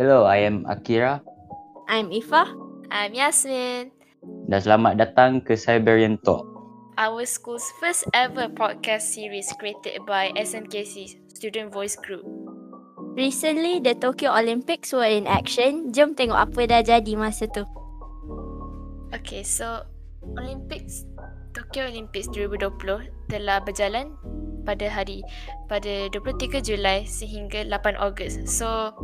Hello, I am Akira I'm Ifah. I'm Yasmin, dan selamat datang ke Siberian Talk. our school's first ever podcast series created by SMKC Student Voice Group. Recently, the Tokyo Olympics were in action. Jom tengok apa dah jadi masa tu. Okay, so Olympics Tokyo Olympics 2020 telah berjalan pada hari pada 23 Julai sehingga 8 Ogos. So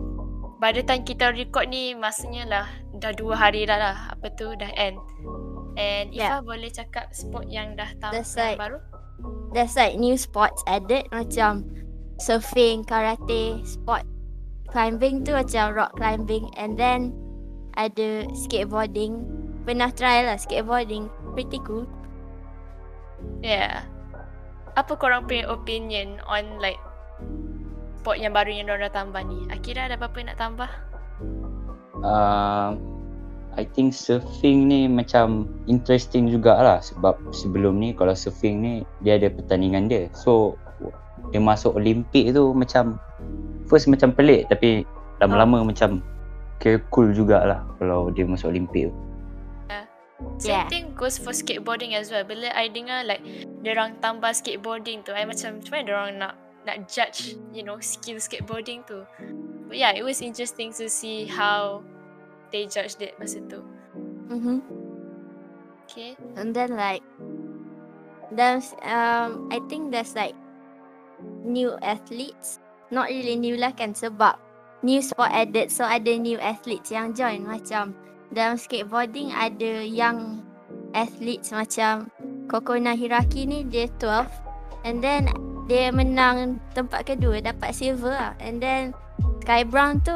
by the time kita record ni masanya lah dah dua hari dah lah apa tu dah end. And Ifah Yeah. boleh cakap sport yang dah tahu That's right. baru? There's like new sports added macam surfing, karate, sport climbing tu macam rock climbing and then ada skateboarding. Pernah try lah skateboarding. Pretty cool. Yeah. Apa korang punya opinion on like sport yang baru yang diorang dah tambah ni? Akira ada apa-apa nak tambah? Uh, I think surfing ni macam interesting jugalah sebab sebelum ni kalau surfing ni dia ada pertandingan dia. So dia masuk Olimpik tu macam first macam pelik tapi lama-lama macam kira cool jugalah kalau dia masuk Olimpik tu. Same Yeah. thing goes for skateboarding as well. Bila I dengar like diorang tambah skateboarding tu, I macam macam mana diorang nak nak judge, you know, skill skateboarding tu. But yeah, it was interesting to see how they judged it masa tu. Mm-hmm. Okay. And then like there's um I think there's like new athletes. Not really new lah kan sebab new sport added so ada new athletes yang join macam dalam skateboarding ada young athletes macam Kokona Hiraki ni dia 12 and then dia menang tempat kedua dapat silver lah and then Sky Brown tu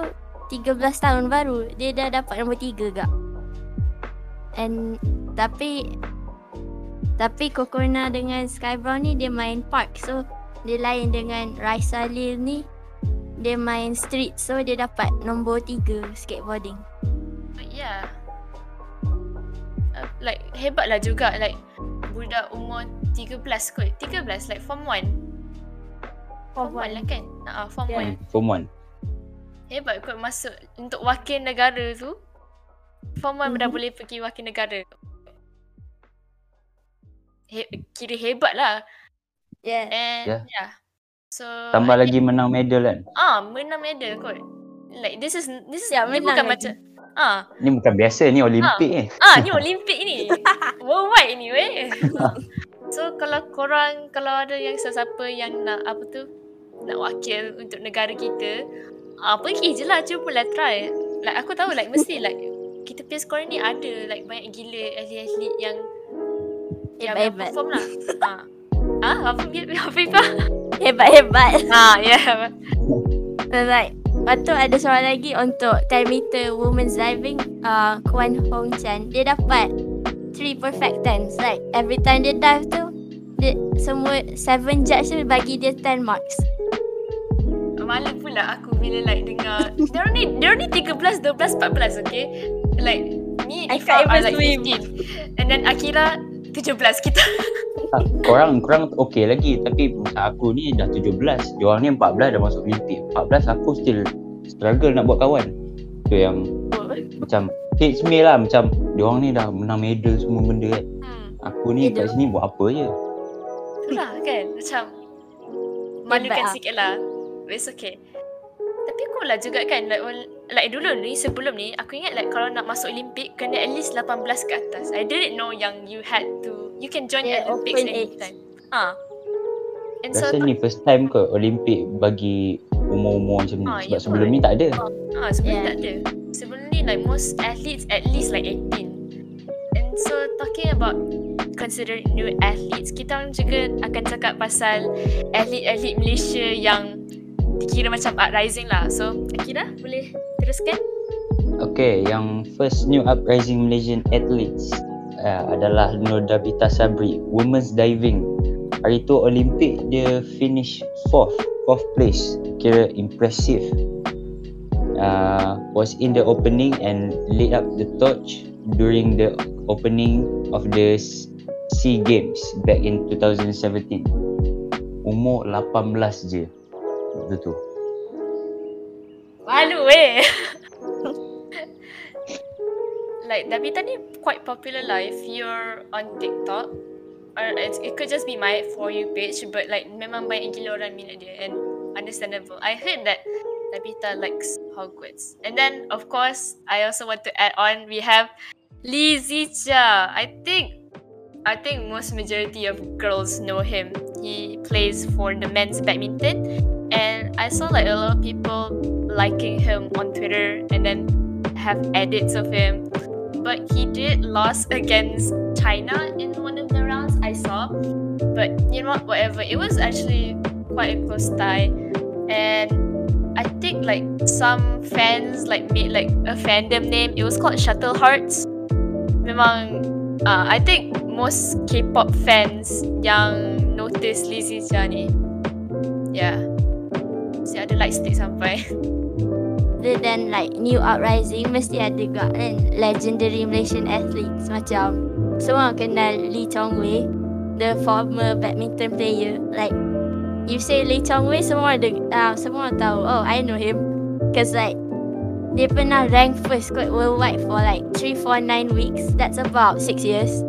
13 tahun baru dia dah dapat nombor 3 gak and tapi tapi Kokona dengan Sky Brown ni dia main park so dia lain dengan Raisa Lil ni dia main street so dia dapat nombor 3 skateboarding. But yeah. Uh, like hebat lah juga like budak umur 13 kot. 13 like form 1. Form 1 lah kan? Ah, uh, form 1. Yeah. Form 1. Hebat kot masuk untuk wakil negara tu. Form 1 dah Mhm. boleh pergi wakil negara. He, kira hebat lah. Yeah. And Yeah. yeah. So Tambah I lagi menang medal kan. think- ah menang medal kot. Like this is this is Ya, yeah, menang bukan lagi. macam ah Ni bukan biasa ni Olimpik ni. ah ni Olimpik ni. Worldwide ni weh. so kalau korang kalau ada yang sesiapa yang nak apa tu nak wakil untuk negara kita ah pergi je lah cubalah try. Like aku tahu like mesti like kita punya sekolah ni ada like banyak gila atlet-atlet yang yang, Hebat-hebat. perform lah. ah. Ah, apa dia apa Ifah? Hebat-hebat. Ah, yeah. And like Lepas tu ada seorang lagi untuk 10 meter women's diving uh, Kwan Hong Chan Dia dapat 3 perfect tens Like every time dia dive tu dia, Semua 7 judge tu bagi dia 10 marks Malu pula aku bila like dengar Diorang ni Diorang ni 13, 12, 14 okay Like Me I Ifah can't are like swim. 15 And then Akira 17 kita Tak, korang korang okey lagi tapi aku ni dah 17. Diorang ni 14 dah masuk Olimpik. 14 aku still struggle nak buat kawan. Tu yang macam hits me lah macam diorang ni dah menang medal semua benda kan. hmm. Aku ni Medal. kat sini buat apa je. Itulah kan Macam Malukan ah. sikit lah it's okay Tapi cool lah juga kan Like, like dulu ni Sebelum ni Aku ingat like Kalau nak masuk Olimpik Kena at least 18 ke atas I didn't know yang You had to You can join Yeah, Olympics open age. anytime Ah. And so Rasa ni first time ke Olimpik bagi umur-umur macam ni. Ah, Sebab ya sebelum ni tak ada. Ah, sebelum Yeah. tak ada. Sebelum ni like most athletes at least like 18. And so talking about considering new athletes, kita orang juga akan cakap pasal atlet-atlet Malaysia yang dikira macam uprising lah. So, Akira boleh teruskan? Okay, yang first new uprising Malaysian athletes uh, adalah Nordabita Sabri, women's diving. Hari tu Olimpik dia finish fourth, fourth place. Kira impressive. Uh, was in the opening and lit up the torch during the opening of the SEA Games back in 2017. Umur 18 je waktu tu. Malu eh. like Dabita ni quite popular lah if you're on TikTok or it, it could just be my for you page but like memang banyak gila orang minat dia and understandable. I heard that Dabita likes Hogwarts. And then of course I also want to add on we have Lee Zicha. I think I think most majority of girls know him. He plays for the men's badminton and I saw like a lot of people liking him on Twitter and then have edits of him. But he did lost against China in one of the rounds I saw. But you know what, whatever. It was actually quite a close tie. And I think like some fans like made like a fandom name. It was called Shuttle Hearts. Memang uh, I think most K-pop fans yang notice Lizzie Jia ni. Yeah. Si ada light stick sampai. Other than like new uprising mesti ada juga kan legendary Malaysian athletes macam semua kenal Lee Chong Wei the former badminton player. Like you say Lee Chong Wei semua ada uh, semua tahu. Oh I know him. Cause like dia pernah rank first kot worldwide for like 3 4 9 weeks. That's about 6 years.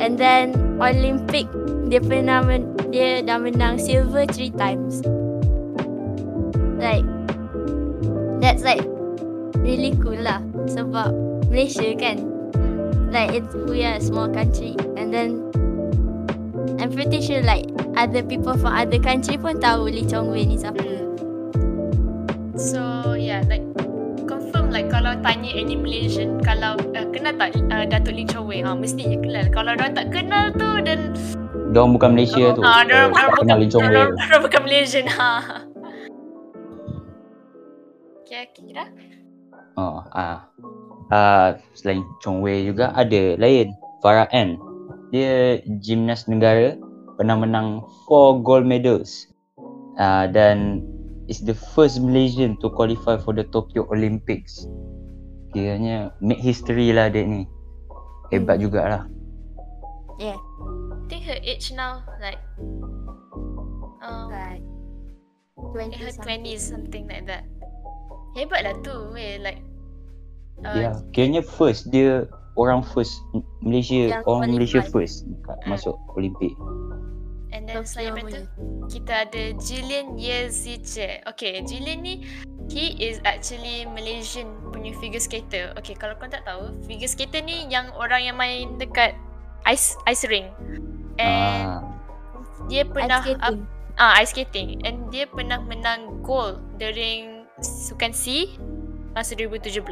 And then Olympic dia pernah men- dia dah menang silver 3 times like that's like really cool lah sebab Malaysia kan like it's we are a small country and then I'm pretty sure like other people from other country pun tahu Lee Chong Wei ni siapa So yeah, like confirm like kalau tanya any Malaysian kalau uh, kenal tak uh, Datuk Lee Chong Wei, ha mestinya kenal. Kalau orang tak kenal tu dan Diorang bukan Malaysia tu. ah dia Oh, tak kenal Lee Chong Wei. Orang bukan Malaysian ha. Kira. Oh, ah. Ah, selain Chong Wei juga ada lain Farah Ann. Dia gimnas negara pernah menang 4 gold medals. Ah dan is the first Malaysian to qualify for the Tokyo Olympics. Kiranya make history lah dek ni. Hebat jugalah. yeah I think her age now like um, like in 20 her something. 20s something like that. Hebat lah tu weh like uh, Ya, yeah, kiranya first dia orang first Malaysia, Yang orang Malaysia first kat Hmm. masuk Olimpik. And then selain daripada punya. tu kita ada Jillian Yezice. Okay, Jillian ni he is actually Malaysian punya figure skater. Okay, kalau kau tak tahu, figure skater ni yang orang yang main dekat ice ice ring. And Ah, dia pernah Ice skating. ah ice skating and dia pernah menang gold during Sukan C masa 2017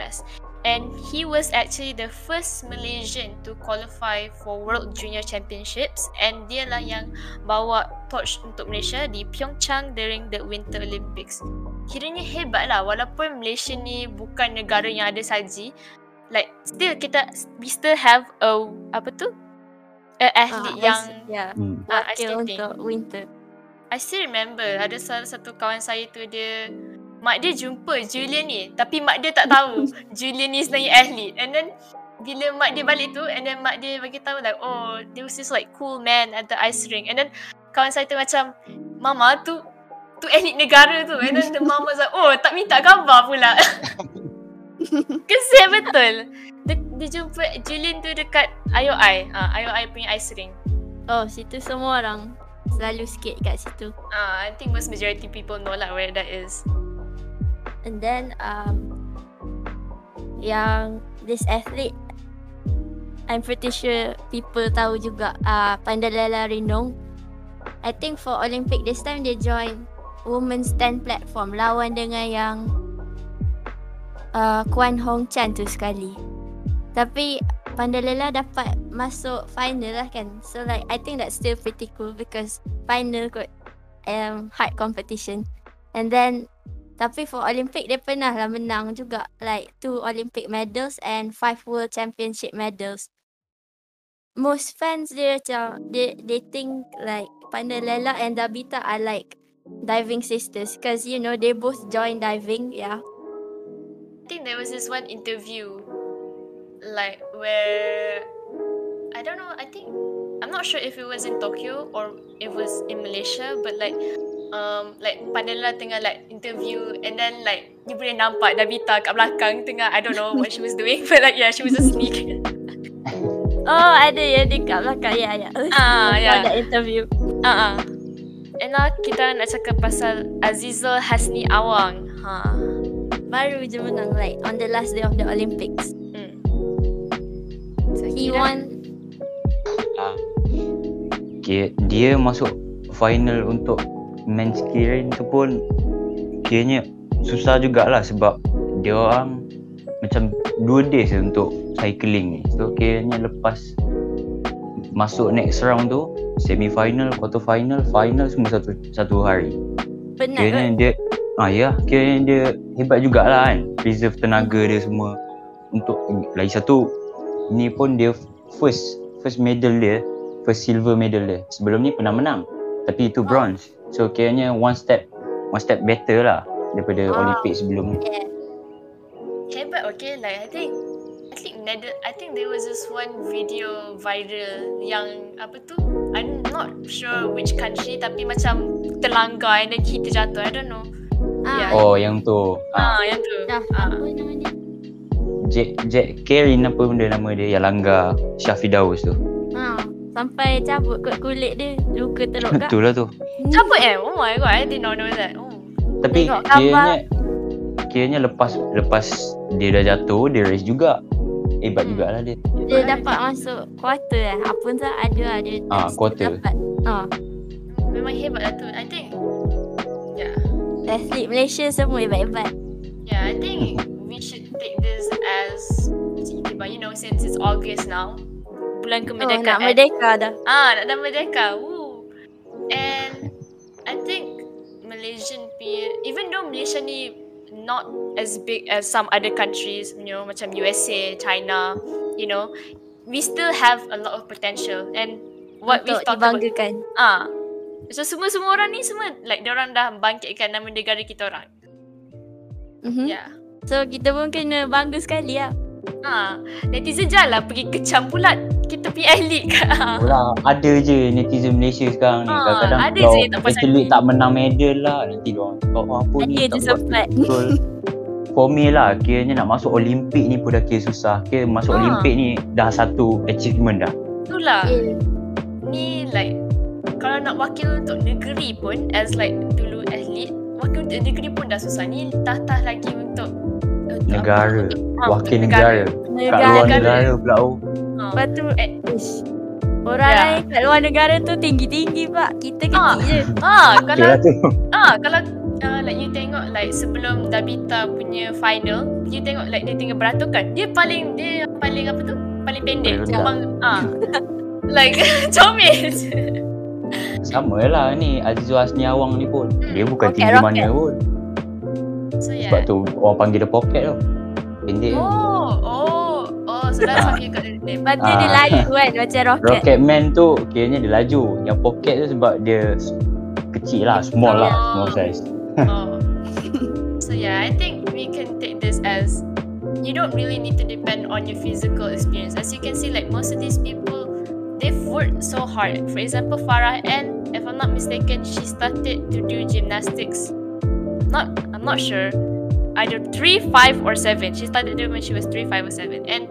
and he was actually the first Malaysian to qualify for World Junior Championships. And dia lah yang bawa torch untuk Malaysia di Pyeongchang during the Winter Olympics. Kiranya hebat lah walaupun Malaysia ni bukan negara yang ada salji like still kita we still have a apa tu? A athlete Ah, yang yeah. Ah, ice skating. untuk winter. I still remember ada salah satu kawan saya tu dia mak dia jumpa Julian ni tapi mak dia tak tahu Julian ni sebenarnya athlete and then bila mak dia balik tu and then mak dia bagi tahu like oh there was this like cool man at the ice rink. And then kawan saya tu macam mama tu tu athlete negara tu. And then the mama was like oh tak minta gambar pula. Kesian betul. Dia, dia jumpa Julian tu dekat IOI ah IOI punya ice rink. Oh situ semua orang selalu skate kat situ. Ah I think most majority people know lah where that is and then um yang this athlete I'm pretty sure people tahu juga uh, Pandalela Rinong I think for Olympic this time they join Women's 10 platform lawan dengan yang uh, Kwan Hong Chan tu sekali. Tapi Pandalela dapat masuk final lah kan. So like I think that's still pretty cool because final kot um, hard competition. And then tapi for Olympic dia pernah lah menang juga like two Olympic medals and five World Championship medals. Most fans dia macam they they think like Pandalela and Dabita are like diving sisters because you know they both join diving yeah. I think there was this one interview, like where I don't know. I think I'm not sure if it was in Tokyo or it was in Malaysia, but like um like Pandela tengah like interview and then like you boleh nampak Davita kat belakang tengah I don't know what she was doing but like yeah she was just sneak. Oh, ada ya di kat belakang. Ya, ya. Ah, ya. Ada interview. Ah, uh-uh. And now kita nak cakap pasal Azizul Hasni Awang. Ha. Baru je menang like on the last day of the Olympics. Hmm. So, He kira- won. Ah. Dia, dia masuk final untuk men's keirin tu pun kiranya susah jugalah sebab dia orang macam 2 days je untuk cycling ni. So kiranya lepas masuk next round tu semi final, quarter final, final semua satu satu hari. Penat Kiranya kot. dia ah ya, kiranya dia hebat jugalah kan. Preserve tenaga dia semua untuk lagi satu ni pun dia first first medal dia, first silver medal dia. Sebelum ni pernah menang tapi itu bronze. So kiranya one step one step better lah daripada Ah. Olympic sebelum ni. Yeah. Hebat okay like I think I think Nether, I think there was this one video viral yang apa tu I'm not sure which country tapi macam terlanggar and then kita jatuh I don't know Ah, Yeah. Oh yang tu. Ah, ah yang tu Dah, ah. apa nama dia? Jack Jack Kerin apa benda nama dia yang langgar Syafidaus tu. Ha, sampai cabut kot kulit dia. Luka teruk kak. Betul lah tu. Siapa eh oh my god I did not know that oh Tapi Tengok kiranya kiranya lepas lepas dia dah jatuh dia race juga. Hebat Hmm. jugalah dia. Dia dapat masuk quarter eh. Apa pun tak ada lah dia. Ah, quarter. Dapat. Ah, memang hebat lah tu I think yeah atlet Malaysia semua hebat-hebat. yeah I think we should take this as but you know since it's August now bulan Oh, kemerdekaan nak merdeka dah. Ah, nak dah merdeka. Woo. And I think Malaysian peer, even though Malaysia ni not as big as some other countries, you know, macam USA, China, you know, we still have a lot of potential. And what Untuk we've talked about, dibanggakan. ah, so semua-semua orang ni semua like orang dah bangkitkan nama negara kita orang. Mhm. Yeah. So kita pun kena bangga sekali lah. Ah, netizen janganlah pergi kecam pula kita punya elite kan. Pula ada je netizen Malaysia sekarang ni. Ah, Kadang-kadang ada kalau je yang tak puas atlet hati. tak menang medal lah nanti dia orang cakap oh, apa ni Ada tak je buat sempat. betul. For me lah kiranya nak masuk Olimpik ni pun dah kira susah. Kira masuk Ah. Olimpik ni dah satu achievement dah. Itulah. Eh, ni like kalau nak wakil untuk negeri pun as like dulu atlet wakil untuk negeri pun dah susah ni tah-tah lagi untuk Negara. Ah, Wakil negara. Kat luar negara. negara pula oh. Ah. Lepas tu, Eh. Orang Ya. lain kat luar negara tu tinggi-tinggi pak. Kita Ah. kecil je. Ah, Okay kalau ah kalau uh, like you tengok like sebelum Dabita punya final, you tengok like dia tinggal beratur kan. Dia paling dia paling apa tu? Paling pendek. Memang ah. like comel. Sama lah ni Azizul Hasni Awang ni pun. Dia bukan Rocket, tinggi rocket. mana pun. So yeah. Sebab tu orang panggil dia pocket tau. Pendek. Oh, oh, oh, so that's how you got the name. Lepas tu dia Ah. laju kan macam roket. Rocket Man tu kiranya dia laju. Yang pocket tu sebab dia kecil lah, small lah, Oh. small size. Oh. so yeah, I think we can take this as you don't really need to depend on your physical experience. As you can see, like most of these people, they've worked so hard. For example, Farah and if I'm not mistaken, she started to do gymnastics. Not, I'm not sure. Either three, five, or seven. She started doing when she was three, five, or seven. And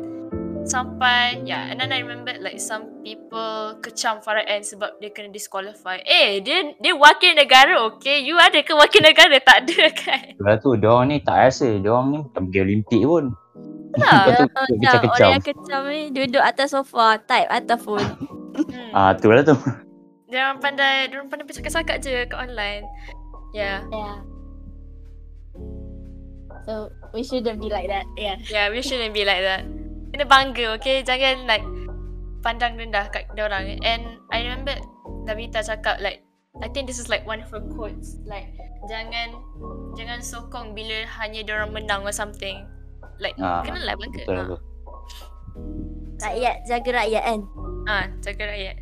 sampai yeah, and then I remember like some people kecam Farah Ann sebab dia kena disqualify. Eh, dia dia wakil negara, okay? You ada ke wakil negara? Tak ada kan? Lepas tu, diorang ni tak rasa. Diorang ni bukan pergi Olimpik pun. Lah. Lepas tu, Macam kecam-kecam. orang yang kecam ni duduk atas sofa, type atas phone. Hmm. Ah, tu lah tu. Dia orang pandai, dia orang pandai bercakap-cakap je kat online. Yeah. Yeah. So we shouldn't be like that. Yeah. Yeah, we shouldn't be like that. Kena bangga, okay? Jangan like pandang rendah kat dia orang. And I remember Davita cakap like I think this is like one of her quotes like jangan jangan sokong bila hanya dia orang menang or something. Like Ah, kena lah bangga. Betul lah tu. Rakyat jaga rakyat kan. Ah, ah jaga rakyat.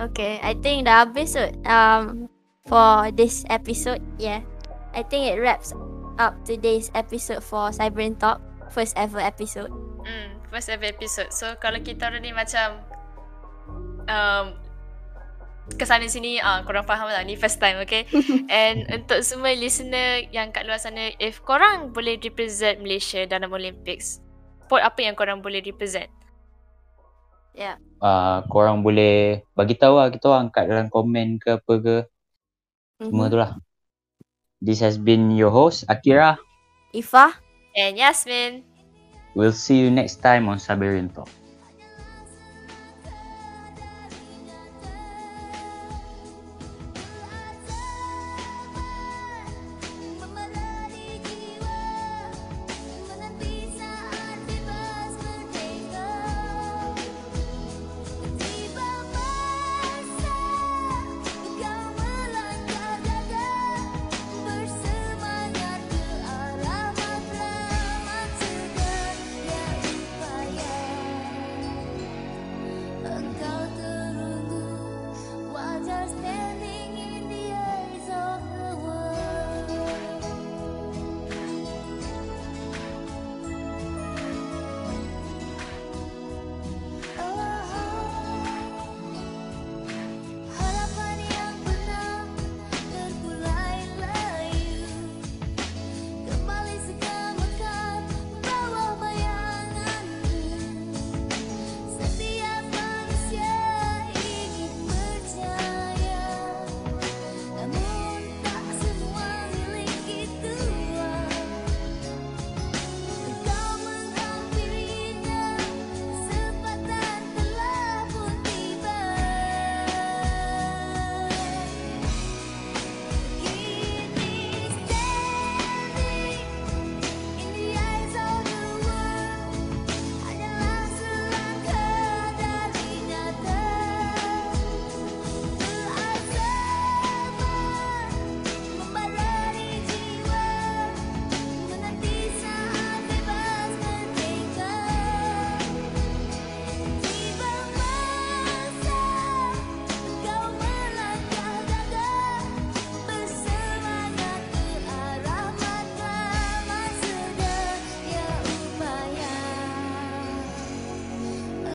Okay, I think dah habis kot. Um, for this episode, yeah. I think it wraps up today's episode for Cyber Talk, first ever episode. Hmm, first ever episode. So kalau kita orang ni macam um, kesana sini ah korang faham lah ni first time okay and untuk semua listener yang kat luar sana if korang boleh represent Malaysia dalam Olympics sport apa yang korang boleh represent Ya. Uh, korang boleh bagi tahu lah kita orang kat dalam komen ke apa ke. Semua Mhm. tu lah. This has been your host Akira. Ifah. and Yasmin We'll see you next time on Sabarian Talk.